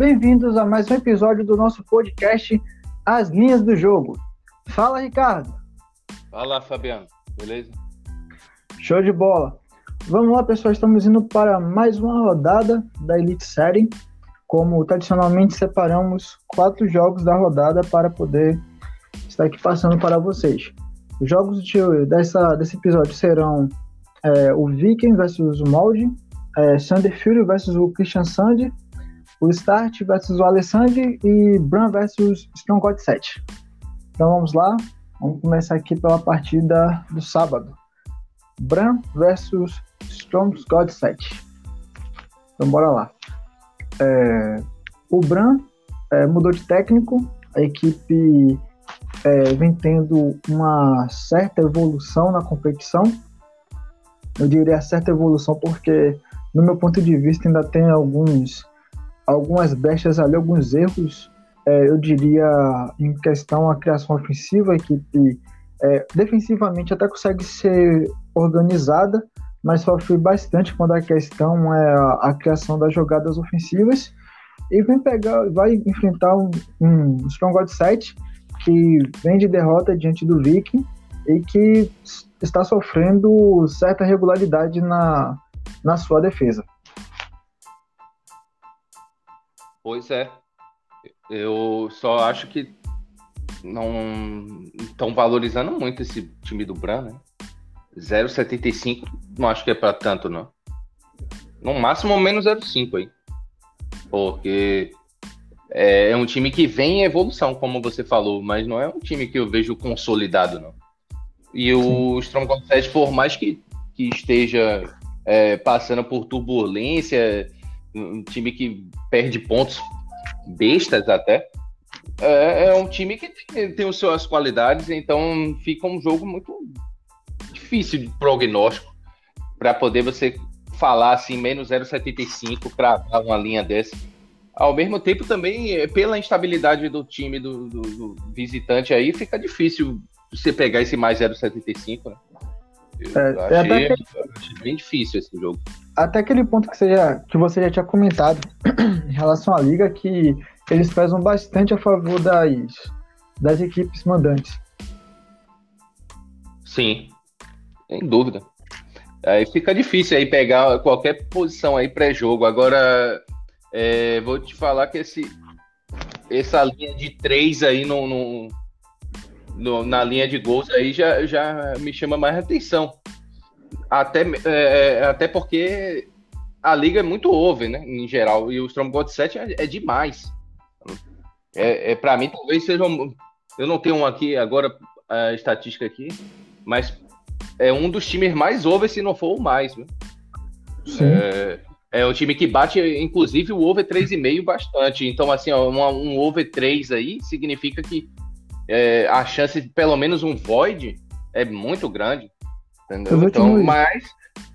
bem-vindos a mais um episódio do nosso podcast As Linhas do Jogo. Fala, Ricardo. Fala, Fabiano. Beleza? Show de bola. Vamos lá, pessoal. Estamos indo para mais uma rodada da Elite Série. Como tradicionalmente separamos quatro jogos da rodada para poder estar aqui passando para vocês. Os jogos de, dessa, desse episódio serão é, o Viking versus o Molde, é, Sander Fury versus o Christian Sand, o Start versus o Alessandro e Bran versus Strong God 7. Então vamos lá, vamos começar aqui pela partida do sábado. Bran versus Strong God 7. Então bora lá. É, o Bran é, mudou de técnico, a equipe é, vem tendo uma certa evolução na competição. Eu diria certa evolução porque, no meu ponto de vista, ainda tem alguns algumas brechas ali, alguns erros, é, eu diria, em questão a criação ofensiva, a equipe é, defensivamente até consegue ser organizada, mas sofre bastante quando a questão é a, a criação das jogadas ofensivas. E vem pegar, vai enfrentar um, um Stronghold 7 que vem de derrota diante do Viking e que está sofrendo certa regularidade na, na sua defesa. Pois é. Eu só acho que não estão valorizando muito esse time do Bran, né? 0,75 não acho que é para tanto, não. No máximo menos 0,5 aí. Porque é, é, um time que vem em evolução, como você falou, mas não é um time que eu vejo consolidado, não. E o Stronghold 7, por mais que, que esteja é, passando por turbulência, um time que perde pontos bestas até. É, é um time que tem, tem as suas qualidades, então fica um jogo muito difícil de prognóstico para poder você falar assim, menos 0,75, cravar uma linha dessa. Ao mesmo tempo, também, é, pela instabilidade do time do, do, do visitante aí, fica difícil você pegar esse mais 0,75, né? Eu é, achei, é achei bem difícil esse jogo até aquele ponto que você, já, que você já tinha comentado em relação à liga, que eles pesam bastante a favor das, das equipes mandantes. Sim, sem dúvida. Aí fica difícil aí pegar qualquer posição aí pré-jogo. Agora, é, vou te falar que esse, essa linha de três aí no, no, no, na linha de gols aí já, já me chama mais atenção. Até, é, é, até porque a liga é muito over, né? Em geral. E o Storm God 7 é, é demais. É, é para mim, talvez seja. Um, eu não tenho um aqui agora a estatística aqui, mas é um dos times mais over, se não for o mais. Viu? É, é um time que bate, inclusive, o over 3,5 bastante. Então, assim, ó, um, um over 3 aí significa que é, a chance de pelo menos um void é muito grande. Entendeu? Então, mas,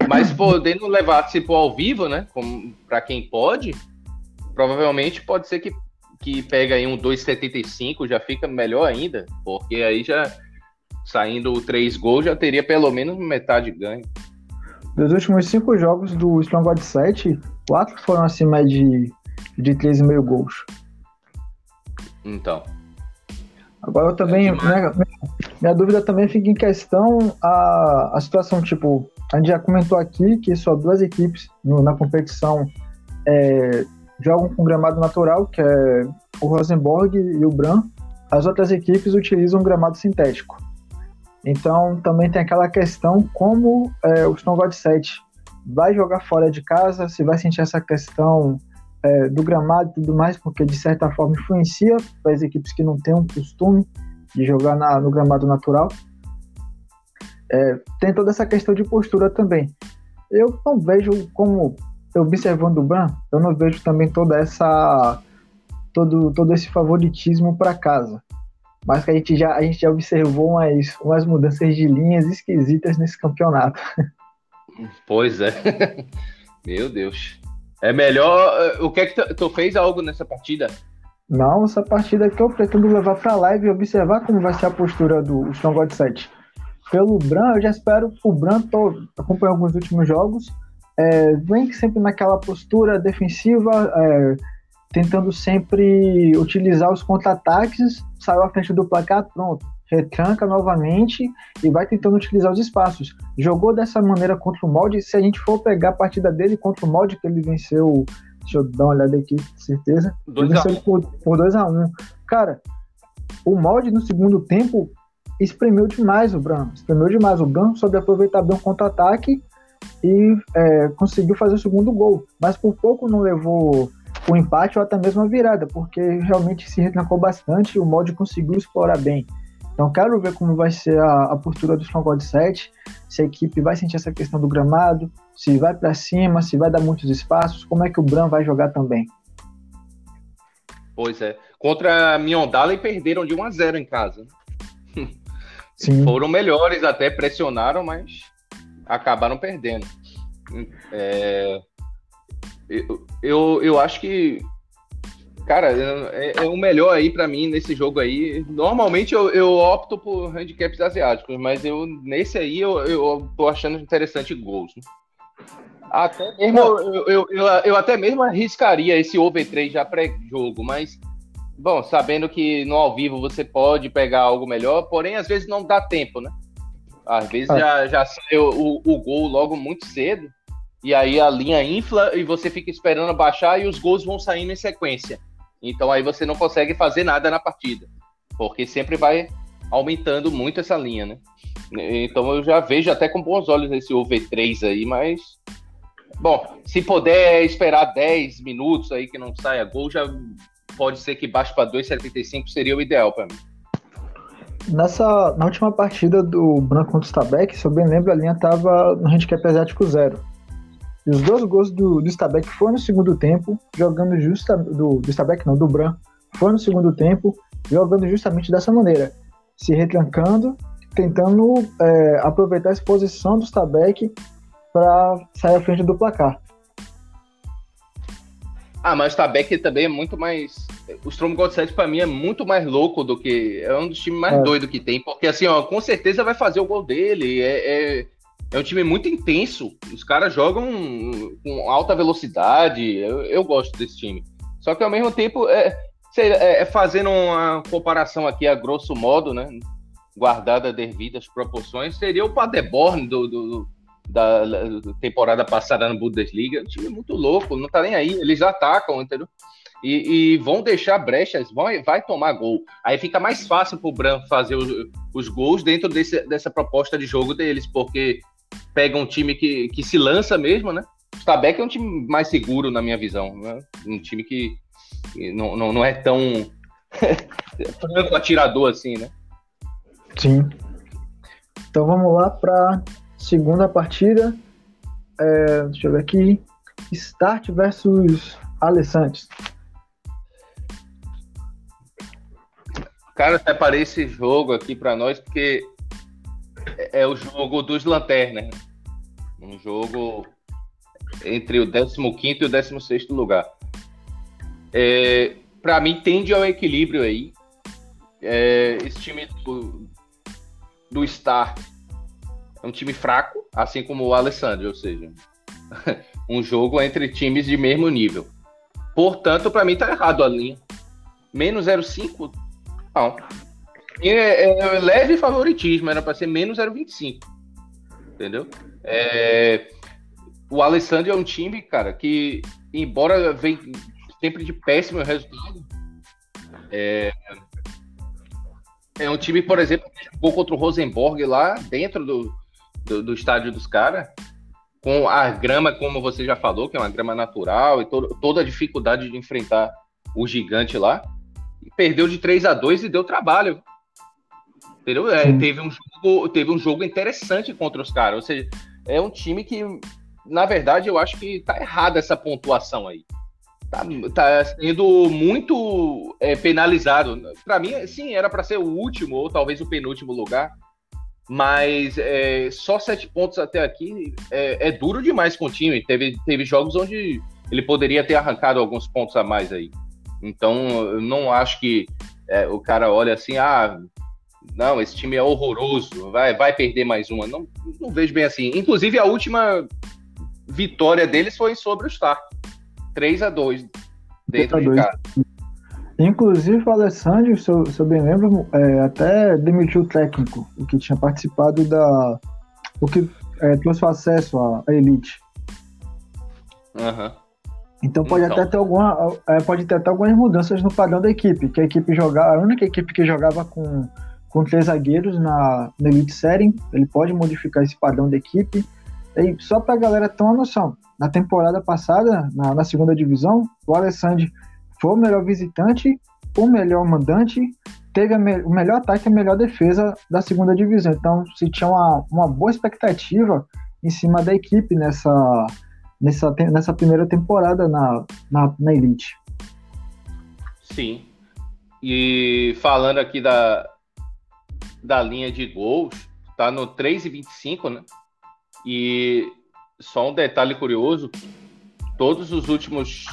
mas podendo levar tipo ao vivo, né? Para quem pode, provavelmente pode ser que, que pega aí um 2,75, já fica melhor ainda, porque aí já saindo o 3 gols já teria pelo menos metade ganho. Dos últimos cinco jogos do Stronghold 7, quatro foram acima de, de 3,5 gols. Então. Agora eu também. É minha, minha, dúvida também fica em questão a, a situação, tipo, a gente já comentou aqui que só duas equipes no, na competição é, jogam com gramado natural, que é o Rosenborg e o Bran. As outras equipes utilizam gramado sintético. Então também tem aquela questão como é, o Stone God 7 vai jogar fora de casa, se vai sentir essa questão é, do gramado e tudo mais, porque de certa forma influencia para as equipes que não têm um costume de jogar na, no gramado natural. É, tem toda essa questão de postura também. Eu não vejo como, observando o Bran, eu não vejo também toda essa todo, todo esse favoritismo para casa. Mas que a gente já, a gente já observou umas, umas mudanças de linhas esquisitas nesse campeonato. Pois é. Meu Deus. É melhor. Eh, o que é que tu, tu fez algo nessa partida? Não, essa partida aqui eu pretendo levar pra live e observar como vai ser a postura do Strong God 7. Pelo Bran, eu já espero o Bran, tô, acompanho alguns últimos jogos, é, vem sempre naquela postura defensiva, é, tentando sempre utilizar os contra-ataques, saiu à frente do placar, pronto, retranca novamente e vai tentando utilizar os espaços. Jogou dessa maneira contra o molde. Se a gente for pegar a partida dele contra o molde, que ele venceu. Deixa eu dar uma olhada aqui, certeza. Ele venceu por, por 2x1. Um. Cara, o molde no segundo tempo espremeu demais o Bran. Espremeu demais. O Bran soube aproveitar bem o contra-ataque e é, conseguiu fazer o segundo gol. Mas por pouco não levou o empate ou até mesmo a virada, porque realmente se retrancou bastante e o molde conseguiu explorar bem. Então quero ver como vai ser a, a postura do Stronghold 7, se a equipe vai sentir essa questão do gramado, se vai para cima, se vai dar muitos espaços, como é que o Bran vai jogar também. Pois é. Contra a Miondala perderam de 1 a 0 em casa. Sim. Foram melhores, até pressionaram, mas acabaram perdendo. É... Eu, eu, eu acho que Cara, é, é, o melhor aí para mim nesse jogo aí. Normalmente eu, eu opto por handicaps asiáticos, mas eu nesse aí eu, eu tô achando interessante gols. Né? Até mesmo eu, eu, eu, eu, até mesmo arriscaria esse over 3 já pré-jogo, mas bom, sabendo que no ao vivo você pode pegar algo melhor, porém às vezes não dá tempo, né? Às vezes ah. já, já saiu o, o gol logo muito cedo, e aí a linha infla e você fica esperando baixar e os gols vão saindo em sequência. Então aí você não consegue fazer nada na partida, porque sempre vai aumentando muito essa linha, né? Então eu já vejo até com bons olhos esse OV3 aí, mas bom, se puder esperar 10 minutos aí que não saia gol, já pode ser que baixe para 2,75 seria o ideal para mim. Nessa, na última partida do Branco contra o Stabek, se eu bem lembro, a linha estava no handicap asiático zero. E os dois gols do, do Stabek foram no segundo tempo, jogando justa do, do Stabek não, do Bran, foram no segundo tempo, jogando justamente dessa maneira, se retrancando, tentando é, aproveitar a exposição do Stabek para sair à frente do placar. Ah, mas o Stabek também é muito mais. O Strom God 7 pra mim é muito mais louco do que. É um dos times mais é. doidos que tem, porque assim, ó, com certeza vai fazer o gol dele. É, é, é um time muito intenso. Os caras jogam com alta velocidade. Eu, eu, gosto desse time. Só que ao mesmo tempo, é, é, é, fazendo uma comparação aqui a grosso modo, né? Guardada devidas proporções, seria o Paderborn do, do, da, da, temporada passada na Bundesliga. Um time muito louco, não tá nem aí. Eles atacam, entendeu? E, e, vão deixar brechas, vai, vai tomar gol. Aí fica mais fácil pro Bran fazer os, os gols dentro desse, dessa proposta de jogo deles, porque pega um time que, que se lança mesmo, né? O Stabek é um time mais seguro, na minha visão. Né? Um time que, que não, não, não é tão franco atirador assim, né? Sim. Então vamos lá para segunda partida. É, deixa eu ver aqui. Start versus Alessantes. Cara, eu separei esse jogo aqui para nós porque é, é o jogo dos lanternas. Um jogo entre o 15 e o 16 lugar. É, para mim, tende ao equilíbrio aí. É, esse time do, do Star é um time fraco, assim como o Alessandro, ou seja, um jogo entre times de mesmo nível. Portanto, para mim tá errado a linha. Menos 0,5? Não. É, é, leve favoritismo, era para ser menos 0,25. Entendeu? É, o Alessandro é um time, cara, que, embora vem sempre de péssimo resultado, é, é um time, por exemplo, que jogou contra o Rosenborg lá dentro do, do, do estádio dos caras, com a grama, como você já falou, que é uma grama natural e to toda a dificuldade de enfrentar o gigante lá. Perdeu de 3 a 2 e deu trabalho. Entendeu? É, teve, um jogo, teve um jogo interessante contra os caras. Ou seja, é um time que, na verdade, eu acho que tá errada essa pontuação aí. Tá, tá sendo muito é, penalizado. Para mim, sim, era para ser o último ou talvez o penúltimo lugar. Mas é, só sete pontos até aqui é, é, duro demais com o time. Teve, teve jogos onde ele poderia ter arrancado alguns pontos a mais aí. Então, eu não acho que é, o cara olha assim, ah, não, esse time é horroroso, vai, vai perder mais uma. Não, não vejo bem assim. Inclusive, a última vitória deles foi sobre o Star. 3 a 2 dentro de casa. Inclusive, o Alessandro, se eu, se eu bem lembro, é, até demitiu o técnico, o que tinha participado da. o que é, trouxe acesso à, à Elite. Uhum. Então pode então. até ter alguma. É, pode ter até algumas mudanças no padrão da equipe. Que a equipe jogava. A única equipe que jogava com, com três zagueiros na, na Elite Série, ele pode modificar esse padrão da equipe. E só pra galera ter uma noção, na temporada passada, na, na segunda divisão, o Alessandro foi o melhor visitante, o melhor mandante, teve me o melhor ataque e a melhor defesa da segunda divisão. Então, se tinha uma, uma boa expectativa em cima da equipe nessa, nessa, nessa primeira temporada na, na, na Elite. Sim. E falando aqui da, da linha de gols, tá no 3,25, né? E só um detalhe curioso: todos os últimos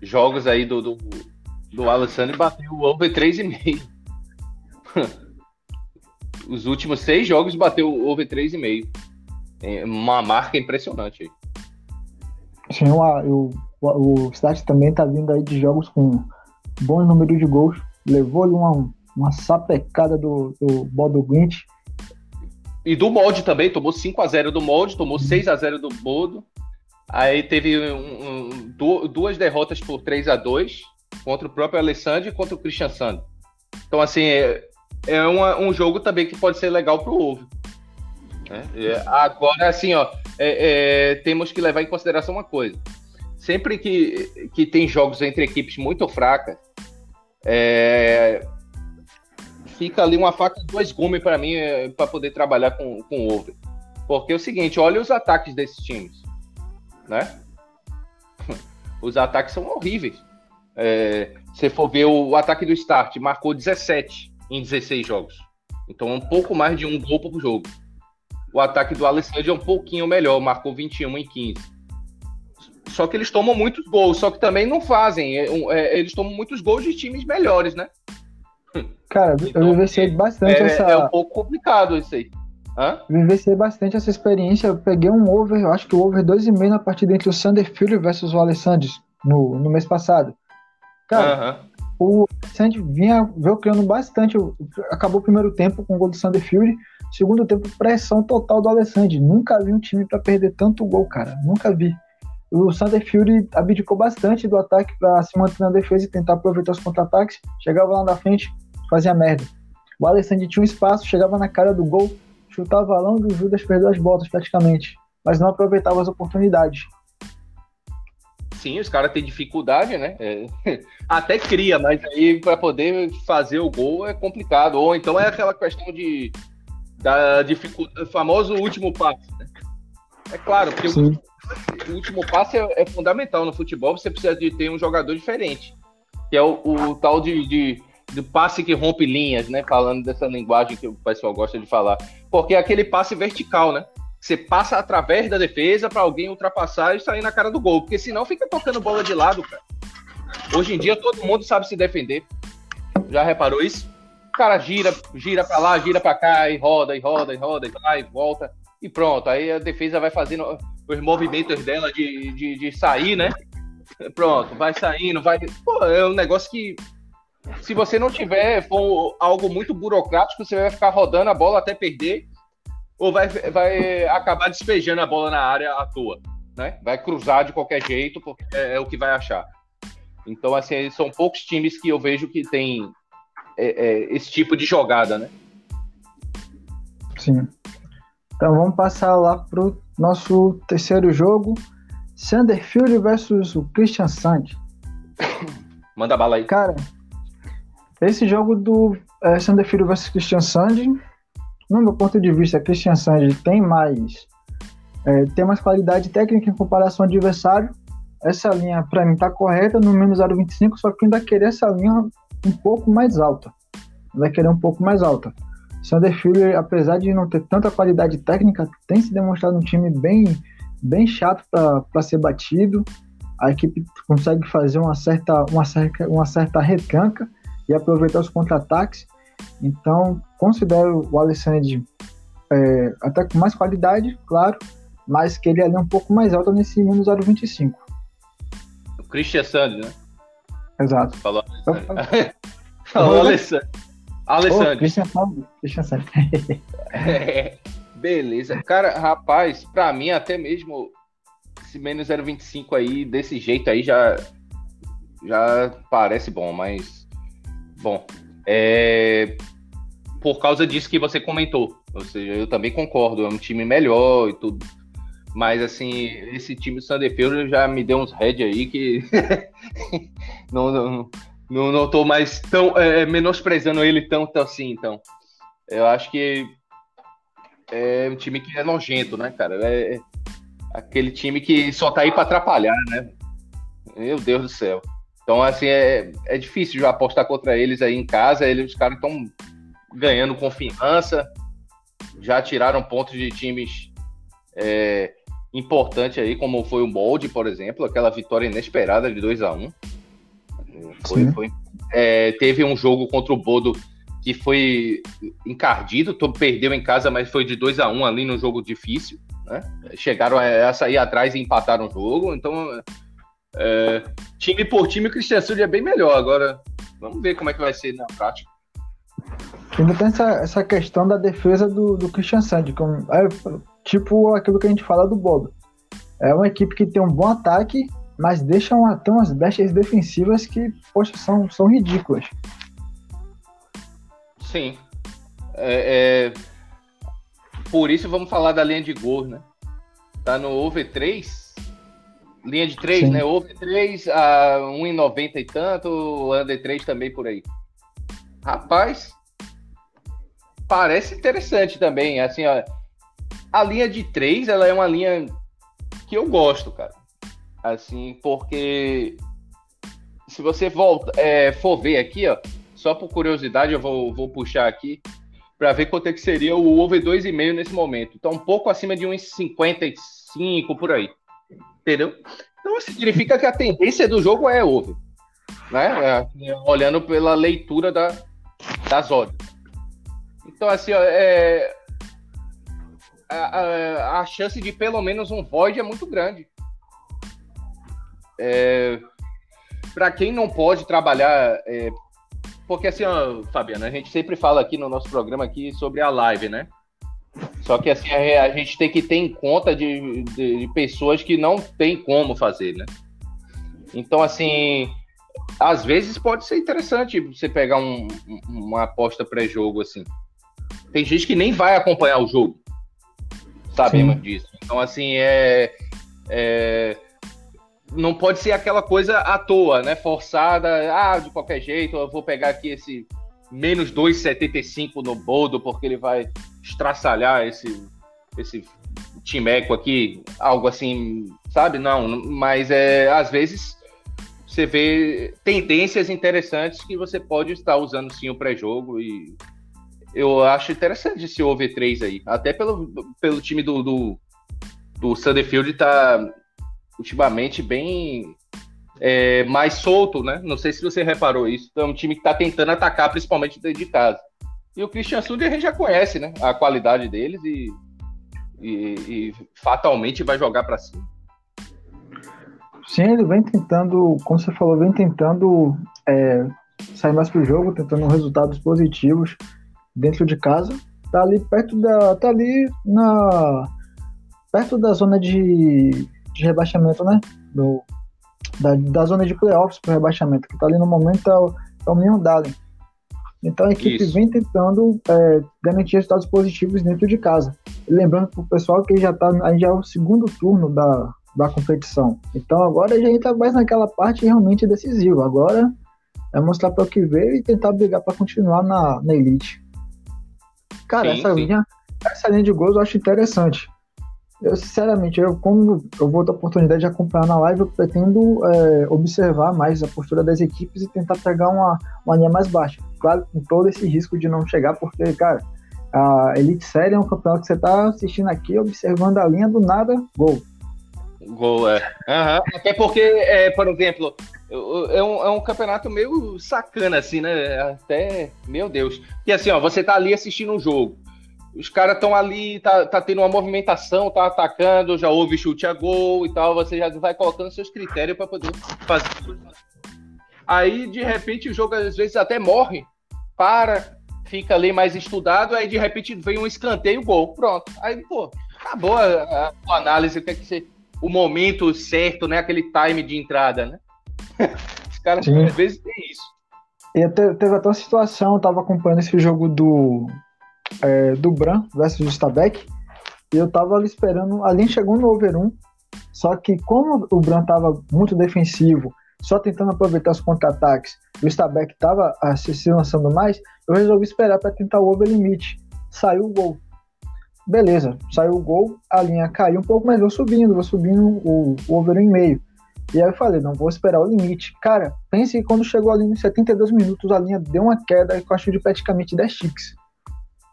jogos aí do, do, do Alessandro bateu o over 3,5. Os últimos seis jogos bateu o over 3,5. É uma marca impressionante aí. Sim, o, o, o Stat também tá vindo aí de jogos com bom número de gols. Levou-lhe uma, uma sapecada do, do Bodo Glint. E do molde também, tomou 5x0 do molde, tomou 6x0 do Bodo. Aí teve um, um, duas derrotas por 3 a 2 contra o próprio Alessandro e contra o Christian Sand. Então, assim, é, é uma, um jogo também que pode ser legal para o Ovo. Né? É, agora, assim, ó, é, é, temos que levar em consideração uma coisa. Sempre que, que tem jogos entre equipes muito fracas, é, fica ali uma faca de dois gumes para mim é, para poder trabalhar com, com o over. Porque é o seguinte, olha os ataques desses times né? Os ataques são horríveis. É, se for ver o, ataque do Start, marcou 17 em 16 jogos. Então, um pouco mais de um gol por jogo. O ataque do Alessandro é um pouquinho melhor, marcou 21 em 15. Só que eles tomam muitos gols, só que também não fazem. É, é, eles tomam muitos gols de times melhores, né? Cara, então, eu vivenciei bastante é, essa. É um pouco complicado isso aí. Hã? Vivenciei bastante essa experiência. Eu peguei um over, eu acho que o over 2,5 na partida entre o Sanderfield versus o Alessandro no, no mês passado. Cara, o Alessandro vinha veio criando bastante. Acabou o primeiro tempo com o gol do Sanderfield. Segundo tempo, pressão total do Alessandro. Nunca vi um time para perder tanto gol, cara. Nunca vi. O Sanderfield abdicou bastante do ataque para se manter na defesa e tentar aproveitar os contra-ataques. Chegava lá na frente, fazia merda. O Alessandro tinha um espaço, chegava na cara do gol, chutava longo e o Judas perdeu as botas praticamente, mas não aproveitava as oportunidades. Sim, os caras têm dificuldade, né? É, até cria, mas aí para poder fazer o gol é complicado. Ou então é aquela questão de da dificuldade, famoso último passe. Né? É claro, porque o, o, último passe é, é, fundamental no futebol. Você precisa de ter um jogador diferente, que é o, o tal de, de do passe que rompe linhas, né? Falando dessa linguagem que o pessoal gosta de falar. Porque é aquele passe vertical, né? Você passa através da defesa para alguém ultrapassar e sair na cara do gol. Porque senão fica tocando bola de lado, cara. Hoje em dia todo mundo sabe se defender. Já reparou isso? O cara gira, gira para lá, gira para cá, e roda, e roda, e roda, e vai, e volta. E pronto. Aí a defesa vai fazendo os movimentos dela de, de, de sair, né? Pronto, vai saindo, vai. Pô, é um negócio que se você não tiver for algo muito burocrático, você vai ficar rodando a bola até perder, ou vai, vai acabar despejando a bola na área à toa. Né? Vai cruzar de qualquer jeito, porque é, é o que vai achar. Então, assim, são poucos times que eu vejo que tem é, é, esse tipo de jogada, né? Sim. Então vamos passar lá pro nosso terceiro jogo. Sanderfield versus o Christian Sand. Manda bala aí. Cara, esse jogo do é, Sander Filho versus Christian Sandy, no meu ponto de vista, Christian Sandy tem mais é, tem mais qualidade técnica em comparação ao adversário. Essa linha, para mim, tá correta no menos 0,25, só que ainda querer essa linha um pouco mais alta. Vai querer um pouco mais alta. Sander Filho, apesar de não ter tanta qualidade técnica, tem se demonstrado um time bem, bem chato para ser batido. A equipe consegue fazer uma certa, uma certa, uma certa retranca e aproveitar os contra-ataques. Então, considero o Alessandro é, até com mais qualidade, claro, mas que ele é um pouco mais alto nesse menos 0,25. O Christian Sandro, né? Exato. Falou. Falou, Alessandro. Alessandro. Oh, Christian. Christian é, beleza. Cara, rapaz, pra mim até mesmo esse menos 0,25 aí, desse jeito aí, já, já parece bom, mas. Bom. É, por causa disso que você comentou. Ou seja, eu também concordo, é um time melhor e tudo. Mas, assim, esse time do Sanderfield já me deu uns head aí que não, não, não, não tô mais tão é, menosprezando ele tanto assim, então. Eu acho que é um time que é nojento, né, cara? É aquele time que só tá aí para atrapalhar, né? Meu Deus do céu. Então, assim, é, é difícil já apostar contra eles aí em casa. Eles, os caras estão ganhando confiança, já tiraram pontos de times é, importante aí, como foi o Molde, por exemplo, aquela vitória inesperada de 2 a 1 um. Foi, foi, é, teve um jogo contra o Bodo que foi encardido, perdeu em casa, mas foi de 2 a 1 um ali no jogo difícil. Né? Chegaram a, sair atrás e empataram o jogo. Então, é, time por time, o Cristian Sul é bem melhor. Agora, vamos ver como é que vai ser na prática. Ainda tem essa, essa questão da defesa do, do Christian Sandy, como, é, tipo aquilo que a gente fala do Bodo. É uma equipe que tem um bom ataque, mas deixa uma, tem umas bestas defensivas que, poxa, são, são ridículas. Sim. É, é... Por isso vamos falar da linha de gols, né? Tá no over 3. Linha de 3, Sim. né? Over 3 a 1,90 e tanto, under 3 também por aí. Rapaz, parece interessante também. Assim, ó, a linha de três, ela é uma linha que eu gosto, cara. Assim, porque se você volta, é, for ver aqui, ó, só por curiosidade, eu vou, vou puxar aqui para ver quanto é que seria o over 2,5 nesse momento. Então, um pouco acima de uns 55 por aí. Entendeu? Então, significa que a tendência do jogo é over. Né? É, olhando pela leitura da, das odds. Então, assim, ó, é, a, a, a, chance de pelo menos um void é muito grande. É, para quem não pode trabalhar, é, porque assim, ó, Fabiana, a gente sempre fala aqui no nosso programa aqui sobre a live, né? Só que assim, a, a gente tem que ter em conta de, de, de pessoas que não tem como fazer, né? Então, assim, às vezes pode ser interessante você pegar um, uma aposta pré-jogo assim. Tem gente que nem vai acompanhar o jogo. Sabemos Sim. disso. Então, assim, é, é, Não pode ser aquela coisa à toa, né? Forçada. Ah, de qualquer jeito, eu vou pegar aqui esse menos 2,75 no boldo, porque ele vai estraçalhar esse, esse timeco aqui. Algo assim, sabe? Não, mas é, às vezes você vê tendências interessantes que você pode estar usando sim o pré-jogo e eu acho interessante esse over 3 aí. Até pelo, pelo time do, do, do Sutherfield tá ultimamente bem é, mais solto, né? Não sei se você reparou isso. É um time que tá tentando atacar, principalmente dentro de casa. E o Christian Sund a gente já conhece, né? A qualidade deles e, e, e fatalmente vai jogar para cima. Sim, ele vem tentando, como você falou, vem tentando é, sair mais pro jogo, tentando resultados positivos dentro de casa, tá ali perto da. tá ali na. perto da zona de, de rebaixamento, né? Do, da, da zona de playoffs para rebaixamento, que tá ali no momento é o, é o. Então a equipe Isso. vem tentando é, garantir resultados positivos dentro de casa. E lembrando para o pessoal que já tá, já é o segundo turno da, da competição. Então agora a gente tá mais naquela parte realmente decisiva. Agora é mostrar para o que veio e tentar brigar para continuar na, na elite. Cara, sim, essa, sim. Linha, essa linha de gols eu acho interessante. Eu, sinceramente, eu, como eu vou ter a oportunidade de acompanhar na live, eu pretendo é, observar mais a postura das equipes e tentar pegar uma, uma linha mais baixa. Claro, com todo esse risco de não chegar, porque, cara, a Elite Série é um campeonato que você tá assistindo aqui, observando a linha do nada, gol. Gol, é. Uhum. Até porque, é, por exemplo, é um, é um campeonato meio sacana, assim, né? Até, meu Deus. E assim, ó, você tá ali assistindo um jogo. Os caras estão ali, tá, tá tendo uma movimentação, tá atacando, já houve chute a gol e tal. Você já vai colocando seus critérios para poder fazer. Aí, de repente, o jogo às vezes até morre, para, fica ali mais estudado, aí de repente vem um escanteio, gol, pronto. Aí, pô, acabou a, a, a análise, o que é que você, o momento certo, né? Aquele time de entrada, né? Os caras às vezes tem isso. E teve até uma situação, eu tava acompanhando esse jogo do, é, do Bran versus Stabek, e eu tava ali esperando, ali chegou no over 1, só que como o Bran tava muito defensivo, só tentando aproveitar os contra-ataques, e o Stabek tava ah, se, se lançando mais, eu resolvi esperar para tentar o over limite. Saiu o gol. Beleza, saiu o gol, a linha caiu um pouco, mas vou subindo, vou subindo o, o over em meio. E aí eu falei, não vou esperar o limite. Cara, pense que quando chegou ali nos 72 minutos, a linha deu uma queda com acho de praticamente 10 ticks.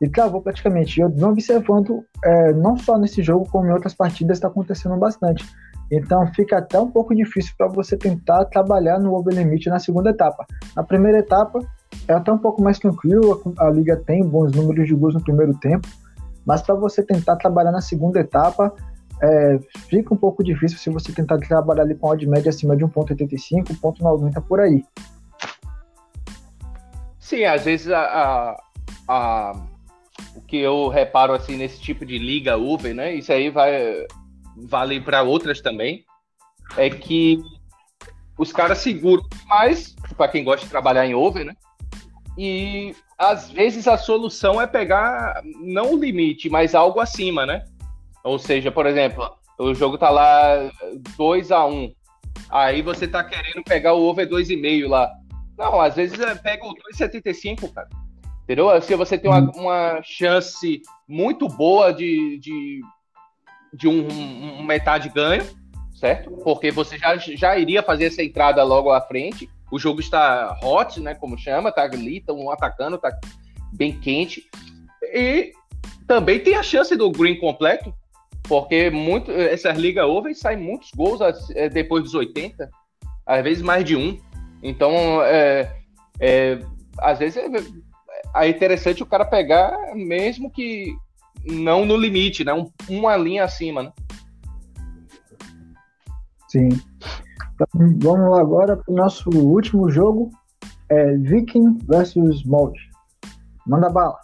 E travou praticamente. Eu não observando, é, não só nesse jogo, como em outras partidas, está acontecendo bastante. Então fica até um pouco difícil para você tentar trabalhar no over limite na segunda etapa. Na primeira etapa é até um pouco mais tranquilo, a, a liga tem bons números de gols no primeiro tempo, mas para você tentar trabalhar na segunda etapa, é, fica um pouco difícil se você tentar trabalhar ali com odd média acima de 1.85, 1.90 por aí. Sim, às vezes a, a, a, o que eu reparo assim nesse tipo de liga Uber, né? Isso aí vai vale para outras também, é que os caras seguram mais para quem gosta de trabalhar em over, né? E às vezes a solução é pegar não o limite, mas algo acima, né? Ou seja, por exemplo, o jogo tá lá 2 a 1 Aí você tá querendo pegar o over 2,5 lá. Não, às vezes é, pega o 2,75, cara. Entendeu? Se você tem uma, uma chance muito boa de, de, de um, um, metade ganho, certo? Porque você já, já iria fazer essa entrada logo à frente. O jogo está hot, né? Como chama, tá ali, estão atacando, tá bem quente. E também tem a chance do green completo, porque muito, essas ligas over saem muitos gols é, depois dos 80, às vezes mais de um. Então, é, é, às vezes é, é interessante o cara pegar, mesmo que não no limite, né? Um, uma linha acima, né? Sim. Então, vamos lá agora para o nosso último jogo, é Viking versus Mold. Manda bala.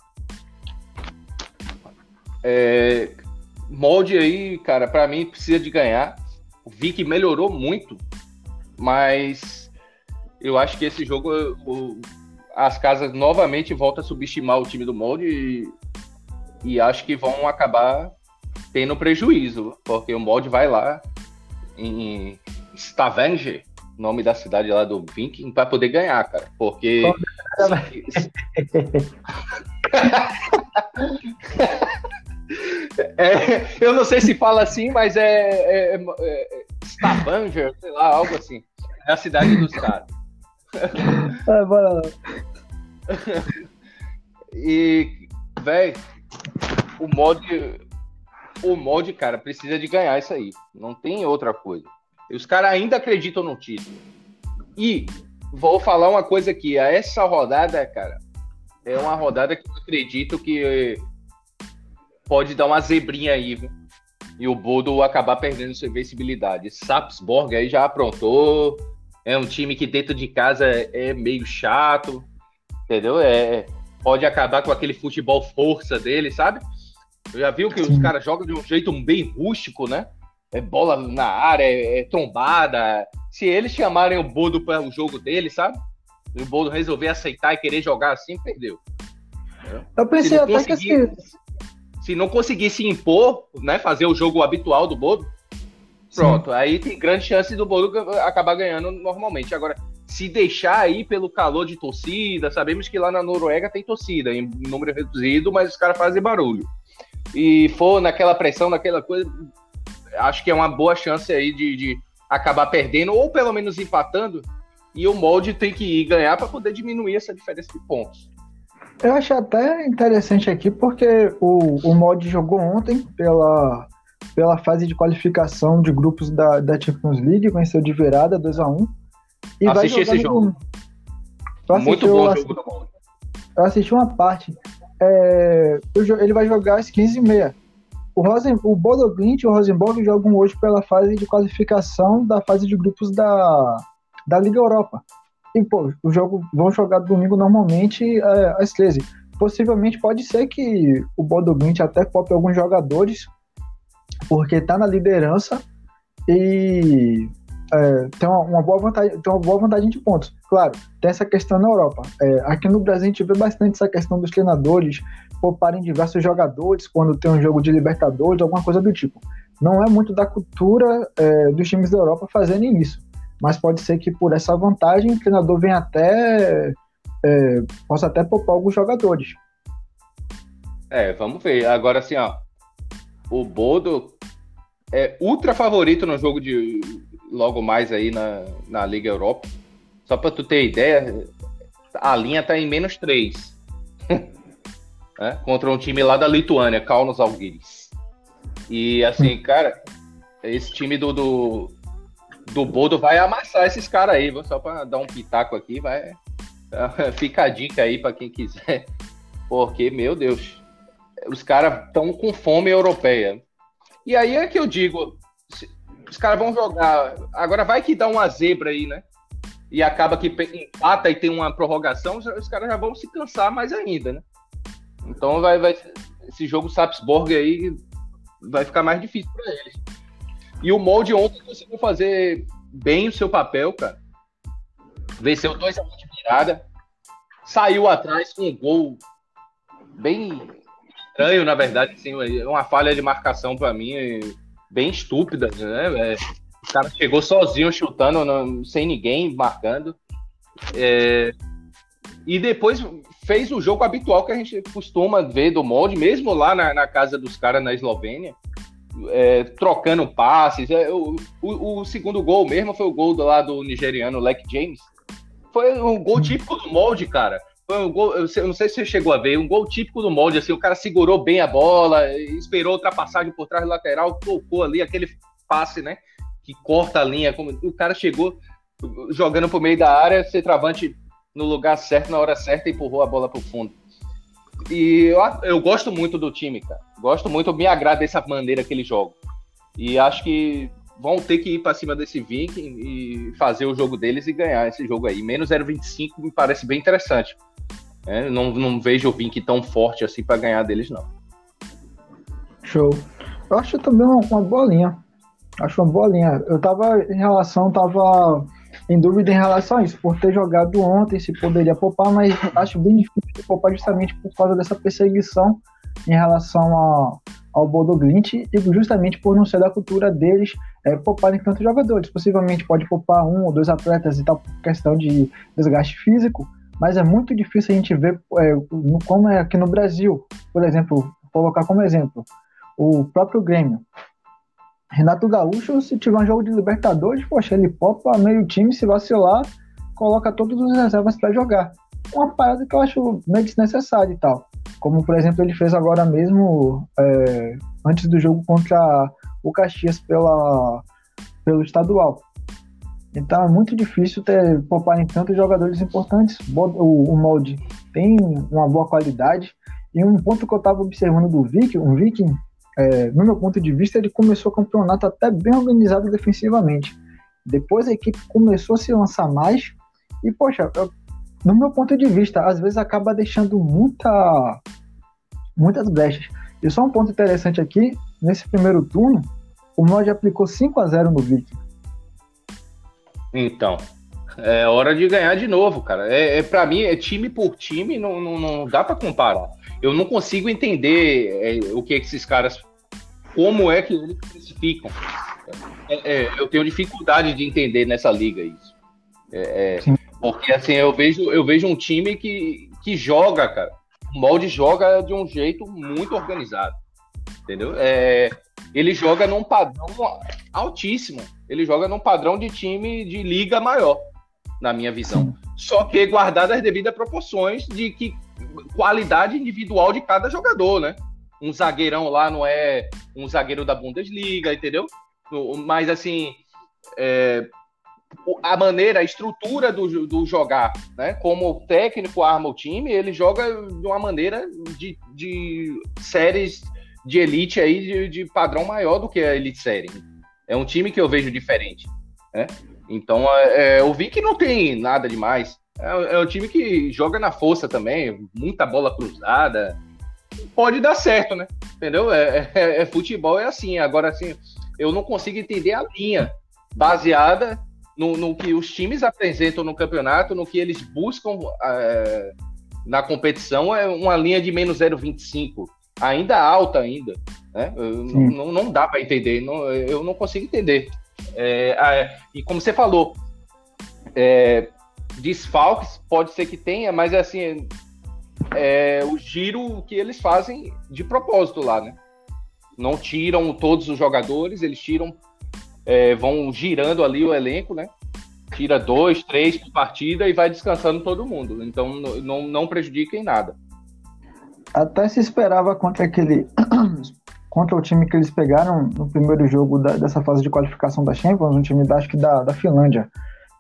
É, molde aí, cara, para mim precisa de ganhar. O Vic melhorou muito, mas eu acho que esse jogo o, as casas novamente voltam a subestimar o time do molde e, e acho que vão acabar tendo prejuízo, porque o molde vai lá em Stavanger, nome da cidade lá do Viking, para poder ganhar, cara. Porque. É, eu não sei se fala assim, mas é, é, é, é Stavanger, sei lá, algo assim. É a cidade dos caras. Bora lá. E, velho, o mod, o mod, cara, precisa de ganhar isso aí. Não tem outra coisa. E os caras ainda acreditam no título. E vou falar uma coisa aqui. Essa rodada, cara, é uma rodada que eu acredito que pode dar uma zebrinha aí, viu? E o Bodo acabar perdendo sua invencibilidade. Sapsborg aí já aprontou. É um time que dentro de casa é meio chato, entendeu? É, pode acabar com aquele futebol força dele, sabe? Eu já viu que Sim. os caras jogam de um jeito bem rústico, né? É bola na área, é, é trombada. Se eles chamarem o Bodo para o jogo dele, sabe? E o Bodo resolver aceitar e querer jogar assim, perdeu. Eu pensei até que assim, se não conseguisse impor, né, fazer o jogo habitual do Bodo, pronto, Sim. aí tem grande chance do Bodo acabar ganhando normalmente. Agora, se deixar aí pelo calor de torcida, sabemos que lá na Noruega tem torcida, em número reduzido, mas os caras fazem barulho. E for naquela pressão, naquela coisa, acho que é uma boa chance aí de, de acabar perdendo, ou pelo menos empatando, e o molde tem que ir ganhar para poder diminuir essa diferença de pontos. Eu acho até interessante aqui porque o, o mod jogou ontem pela, pela fase de qualificação de grupos da, da Champions League, venceu de virada 2x1. E assisti esse jogo. Muito bom o jogo do. Eu assisti uma parte. É, ele vai jogar às 15h30. O, Rosen, o Bodo Glint e o Rosenborg jogam hoje pela fase de qualificação da fase de grupos da, da Liga Europa. e pô, o jogo vão jogar domingo normalmente é, às 13. Possivelmente pode ser que o Bodo Glint até pop alguns jogadores, porque tá na liderança e é, tem, uma, uma, boa vantagem, tem uma boa vantagem de pontos. Claro, tem essa questão na Europa. É, aqui no Brasil a gente vê bastante essa questão dos treinadores pouparem diversos jogadores quando tem um jogo de Libertadores, alguma coisa do tipo. Não é muito da cultura é, dos times da Europa fazerem isso, mas pode ser que por essa vantagem o treinador venha até é, possa até poupar alguns jogadores. É, vamos ver. Agora assim, ó, o Bodo é ultra favorito no jogo de logo mais aí na, na Liga Europa. Só para tu ter ideia, a linha tá em menos 3. é, contra um time lá da Lituânia, Kaunas Algiris. E assim, cara, esse time do, do, do Bodo vai amassar esses caras aí, só para dar um pitaco aqui, vai. Fica a dica aí para quem quiser. Porque, meu Deus, os caras estão com fome europeia. E aí é que eu digo, os caras vão jogar. Agora vai que dá uma zebra aí, né? E acaba que empata e tem uma prorrogação, os caras já vão se cansar mais ainda, né? Então vai, vai esse jogo Sapsborg aí vai ficar mais difícil para eles. E o molde ontem conseguiu fazer bem o seu papel, cara. Venceu 2 a 1 de virada, saiu atrás com um gol bem estranho, na verdade, assim, uma falha de marcação para mim bem estúpida, né? É, o cara chegou sozinho chutando, não, sem ninguém marcando. É, e depois fez o jogo habitual que a gente costuma ver do molde, mesmo lá na, na casa dos caras na Eslovênia, é, trocando passes. É, o, o, o, segundo gol mesmo foi o gol do lado do nigeriano Leck James. Foi um gol típico do molde, cara. Foi um gol, eu, não sei se você chegou a ver, um gol típico do molde, assim, o cara segurou bem a bola, esperou ultrapassagem por trás do lateral, tocou ali aquele passe, né, que corta a linha, como o cara chegou jogando por meio da área, ser travante no lugar certo, na hora certa, empurrou a bola pro fundo. E eu, eu gosto muito do time, cara. Gosto muito, me agrada essa maneira que ele joga. E acho que vão ter que ir para cima desse Viking e fazer o jogo deles e ganhar esse jogo aí. Menos 0,25 me parece bem interessante. É, não, não vejo o Vink tão forte assim para ganhar deles, não. Show. Eu acho também uma, uma boa linha. Acho uma boa linha. Eu tava em relação, tava em dúvida em relação a isso, por ter jogado ontem, se poderia poupar, mas acho bem difícil de poupar justamente por causa dessa perseguição em relação a, ao Bodo Glint e justamente por não ser da cultura deles é, pouparem tantos jogadores. Possivelmente pode poupar um ou dois atletas e tal, por questão de desgaste físico, mas é muito difícil a gente ver é, como é aqui no Brasil. Por exemplo, colocar como exemplo o próprio Grêmio. Renato Gaúcho, se tiver um jogo de Libertadores, poxa, ele popa meio time, se vacilar, coloca todas as reservas para jogar. Uma parada que eu acho meio desnecessária e tal. Como, por exemplo, ele fez agora mesmo, é, antes do jogo contra o Caxias pela, pelo estadual. Então é muito difícil ter poupar em tantos jogadores importantes. O, o molde tem uma boa qualidade. E um ponto que eu estava observando do Viking, um Viking, é, no meu ponto de vista, ele começou o campeonato até bem organizado defensivamente. Depois a equipe começou a se lançar mais. E, poxa, eu, no meu ponto de vista, às vezes acaba deixando muita, muitas brechas. E só um ponto interessante aqui: nesse primeiro turno, o molde aplicou 5 a 0 no Viking. Então, é hora de ganhar de novo, cara. É, é para mim, é time por time, não, não, não dá para comparar. Eu não consigo entender é, o que, é que esses caras, como é que eles classificam. É, é, eu tenho dificuldade de entender nessa liga isso. É, porque assim, eu vejo, eu vejo um time que, que joga, cara. O molde joga de um jeito muito organizado. Entendeu? É, ele joga num padrão altíssimo. Ele joga num padrão de time de liga maior, na minha visão. Só que guardadas as devidas proporções de que qualidade individual de cada jogador, né? Um zagueirão lá não é um zagueiro da Bundesliga, entendeu? Mas assim, é, a maneira, a estrutura do, do jogar, né? Como o técnico arma o time, ele joga de uma maneira de, de séries de elite aí de, de padrão maior do que a Elite Série. É um time que eu vejo diferente. Né? Então, é, é, o Vic não tem nada demais. É, é um time que joga na força também, muita bola cruzada. Pode dar certo, né? Entendeu? É, é, é futebol, é assim. Agora, assim, eu não consigo entender a linha baseada no, no, que os times apresentam no campeonato, no que eles buscam é, na competição, é uma linha de menos 0,25, ainda alta ainda. Né? Não, não, dá para entender, não, eu não consigo entender. É, e como você falou, é, desfalques pode ser que tenha, mas é assim, é o giro que eles fazem de propósito lá, né? Não tiram todos os jogadores, eles tiram é, vão girando ali o elenco, né? Tira dois, três por partida e vai descansando todo mundo. Então não, não prejudica em nada. Até se esperava contra aquele. contra o time que eles pegaram no primeiro jogo da, dessa fase de qualificação da Champions, um time da, acho que da, da Finlândia.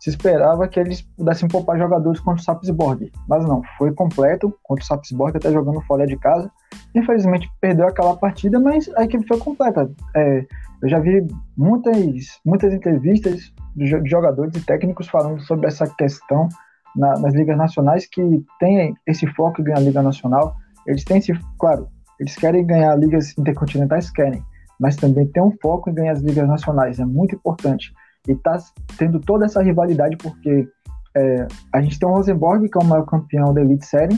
Se esperava que eles pudessem poupar jogadores contra o Sapsborg, mas não, foi completo contra o Sapsborg, até jogando fora de casa. Infelizmente perdeu aquela partida, mas a equipe foi completa. É, eu já vi muitas, muitas entrevistas de jogadores e técnicos falando sobre essa questão na, nas ligas nacionais que tem esse foco em ganhar a Liga Nacional. Eles têm claro, eles querem ganhar ligas intercontinentais, querem, mas também tem um foco em ganhar as ligas nacionais, é muito importante. E está tendo toda essa rivalidade porque é, a gente tem o Rosenborg, que é o maior campeão da Elite Série.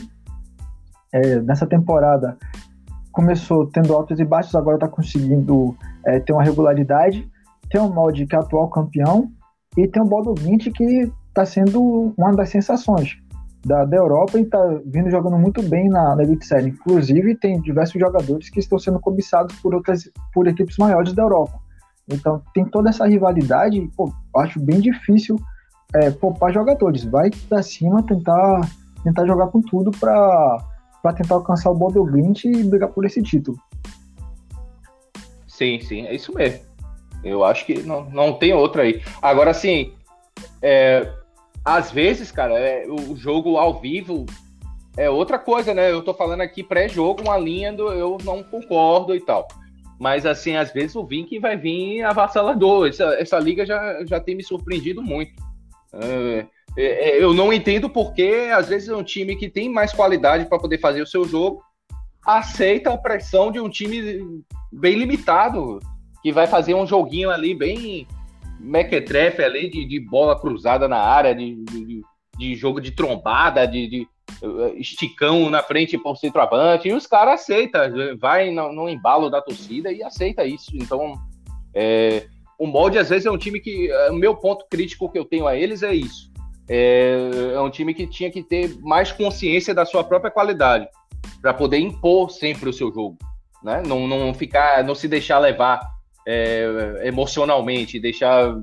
É, nessa temporada começou tendo altos e baixos, agora está conseguindo é, ter uma regularidade. Tem o Molde, que é atual campeão, e tem o Bodo 20, que está sendo uma das sensações da, da Europa e está vindo jogando muito bem na, na Elite Série. Inclusive, tem diversos jogadores que estão sendo cobiçados por outras por equipes maiores da Europa. Então, tem toda essa rivalidade, pô, acho bem difícil é, poupar jogadores. Vai para cima tentar, tentar jogar com tudo para tentar alcançar o Bodo Glint e brigar por esse título. Sim, sim, é isso mesmo. Eu acho que não, não tem outra aí. Agora, assim, é, às vezes, cara, é, o jogo ao vivo é outra coisa, né? Eu tô falando aqui pré-jogo, uma linha do eu não concordo e tal. Mas, assim, às vezes o Vink vai vir avassalador. Essa, essa liga já, já tem me surpreendido muito. É, é, é, eu não entendo porque, às vezes, um time que tem mais qualidade para poder fazer o seu jogo aceita a pressão de um time bem limitado, que vai fazer um joguinho ali bem mequetrefe ali, de, de bola cruzada na área, de, de, de jogo de trombada, de, de, eh, esticão na frente para o centroavante, e os caras aceitam, vai no, no, embalo da torcida e aceita isso. Então, é, o molde às vezes é um time que. O meu ponto crítico que eu tenho a eles é isso é, é um time que tinha que ter mais consciência da sua própria qualidade para poder impor sempre o seu jogo, né? Não, não ficar, não se deixar levar é, emocionalmente, deixar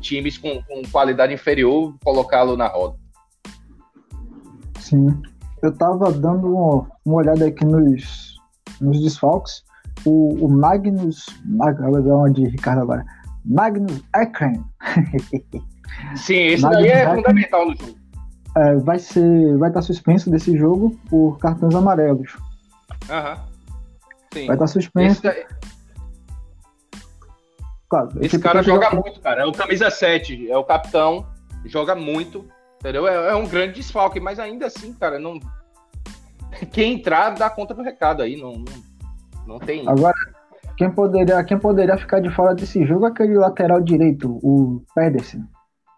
times com, com qualidade inferior colocá-lo na roda. Sim, eu estava dando uma, uma, olhada aqui nos, nos desfalques. O, o Magnus, Mag, vou de Ricardo agora. Magnus Ekren. Sim, esse daí é fundamental no jogo. É, vai ser, vai estar suspenso desse jogo por cartões amarelos. Aham. Sim. Vai estar suspenso. Esse, claro, esse cara joga muito, cara. É o camisa 7, é o capitão, joga muito, entendeu? É, é, um grande desfalque, mas ainda assim, cara, não. Quem entrar dá conta do recado aí, não, não, não tem. Agora, quem poderia, quem poderia ficar de fora desse jogo é aquele lateral direito, o Pedersen.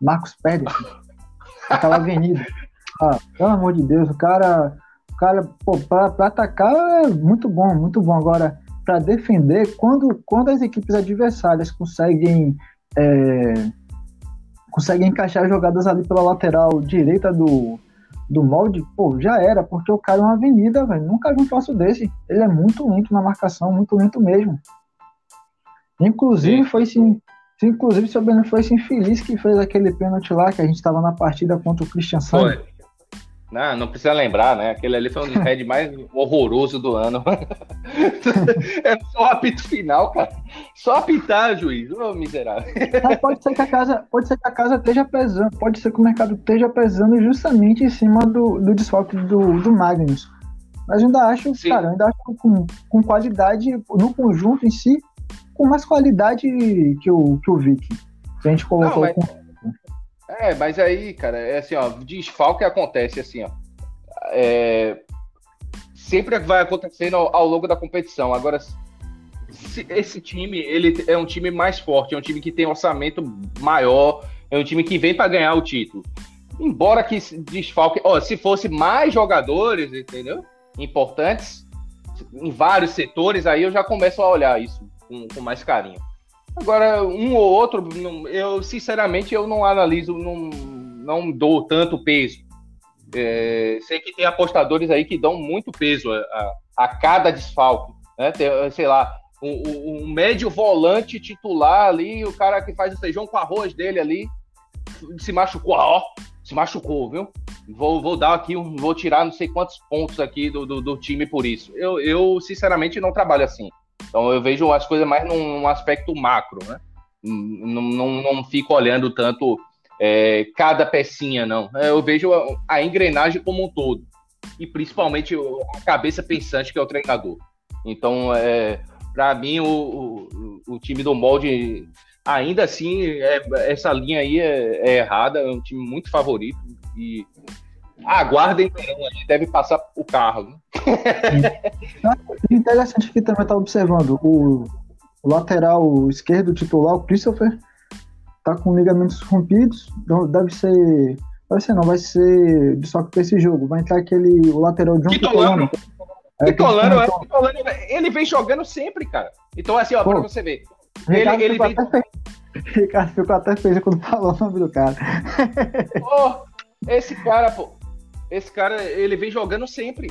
Marcos Pérez, aquela avenida. Ah, pelo amor de Deus, o cara, o cara, pô, pra, pra atacar é muito bom, muito bom. Agora, para defender, quando, quando as equipes adversárias conseguem é, conseguem encaixar jogadas ali pela lateral direita do, do molde, pô, já era, porque o cara é uma avenida, velho. Nunca vi um troço desse. Ele é muito lento na marcação, muito lento mesmo. Inclusive, Sim. foi sim, Inclusive, se eu não foi esse infeliz que fez aquele pênalti lá, que a gente estava na partida contra o Christian Santos. Não, não precisa lembrar, né? Aquele ali foi um head mais horroroso do ano. é só o apito final, cara. Só apitar, juiz. Ô, miserável. Ah, pode ser que a casa, pode ser que a casa esteja pesando, pode ser que o mercado esteja pesando justamente em cima do, do desfalque do, do Magnus. Mas eu ainda acho, Sim. cara, ainda acho com, com qualidade no conjunto em si, com mais qualidade que o, que o Viking. Se a gente colocou não, mas... com, É, mas aí, cara, é assim, ó, desfalque acontece assim, ó. É, sempre vai acontecendo ao, ao longo da competição. Agora, esse time, ele é um time mais forte, é um time que tem orçamento maior, é um time que vem para ganhar o título. Embora que desfalque, ó, se fosse mais jogadores, entendeu? Importantes em vários setores, aí eu já começo a olhar isso com, com mais carinho. Agora, um ou outro, eu sinceramente eu não analiso, não, não dou tanto peso. É, sei que tem apostadores aí que dão muito peso a, a, a cada desfalque. Né? Tem, sei lá, um, um, médio volante titular ali, o cara que faz o feijão com arroz dele ali, se machucou, ó, se machucou, viu? Vou, vou dar aqui, vou tirar não sei quantos pontos aqui do, do, do, time por isso. Eu, eu, sinceramente, não trabalho assim. Então eu vejo as coisas mais num aspecto macro, né? Não, não, não fico olhando tanto é, cada pecinha, não. Eu vejo a, a engrenagem como um todo. E principalmente a cabeça pensante que é o treinador. Então, é, para mim, o, o, o, time do molde, ainda assim, é, essa linha aí é, é, errada, é um time muito favorito. E aguardem, deve passar o carro. Interessante que também está observando o, lateral esquerdo titular, o Christopher, tá com ligamentos rompidos, então deve ser. Vai ser não, vai ser de só que esse jogo. Vai entrar aquele o lateral John Kitolano. É, Kitolano, é, Kitolano, ele vem jogando sempre, cara. Então, assim, ó, Pô, pra você ver. Ele, ele vem. Até Ricardo ficou até feliz quando falou o nome do cara. Pô, esse cara, pô. Esse cara, ele vem jogando sempre.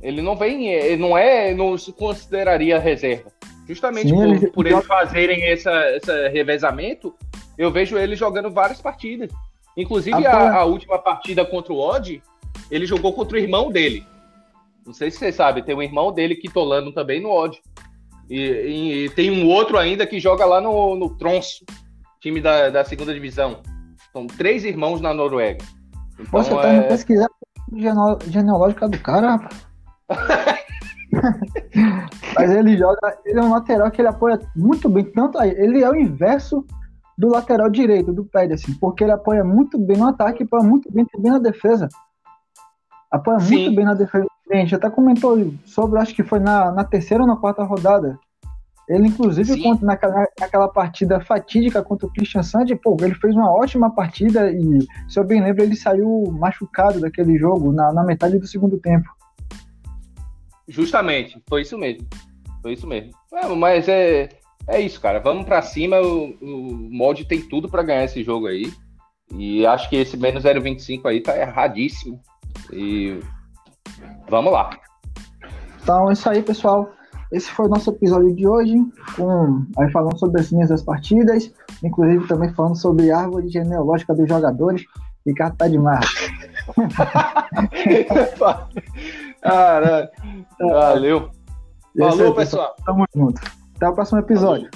Ele não vem, ele não é, não se consideraria reserva. Justamente Sim, por, ele... por eles fazerem essa, esse revezamento, eu vejo ele jogando várias partidas. Inclusive, a, a, última partida contra o Odd, ele jogou contra o irmão dele. Não sei se você sabe, tem um irmão dele que tolando também no Odd. E, e, e, tem um outro ainda que joga lá no, no Tronso, time da, da segunda divisão. São três irmãos na Noruega. Então, Você tá é... indo genealógica do cara, rapaz. Mas ele joga, ele é um lateral que ele apoia muito bem, tanto aí, ele é o inverso do lateral direito, do Pedersen, porque ele apoia muito bem no ataque e apoia muito bem também na defesa. Apoia Sim. muito bem na defesa. A gente até comentou sobre, acho que foi na, na terceira ou na quarta rodada. Ele, inclusive, contra, naquela, naquela partida fatídica contra o Christian Sandy, pô, ele fez uma ótima partida e, se eu bem lembro, ele saiu machucado daquele jogo na, na metade do segundo tempo. Justamente, foi isso mesmo. Foi isso mesmo. É, mas é, é isso, cara. Vamos para cima. O, o mod tem tudo para ganhar esse jogo aí. E acho que esse menos 0,25 aí tá erradíssimo. E vamos lá. Então é isso aí, pessoal. Esse foi o nosso episódio de hoje, com aí falando sobre as linhas das partidas, inclusive também falando sobre a árvore genealógica dos jogadores. Ricardo tá demais. Cara, valeu. Falou, aí, pessoal. Tamo junto. Até o próximo episódio.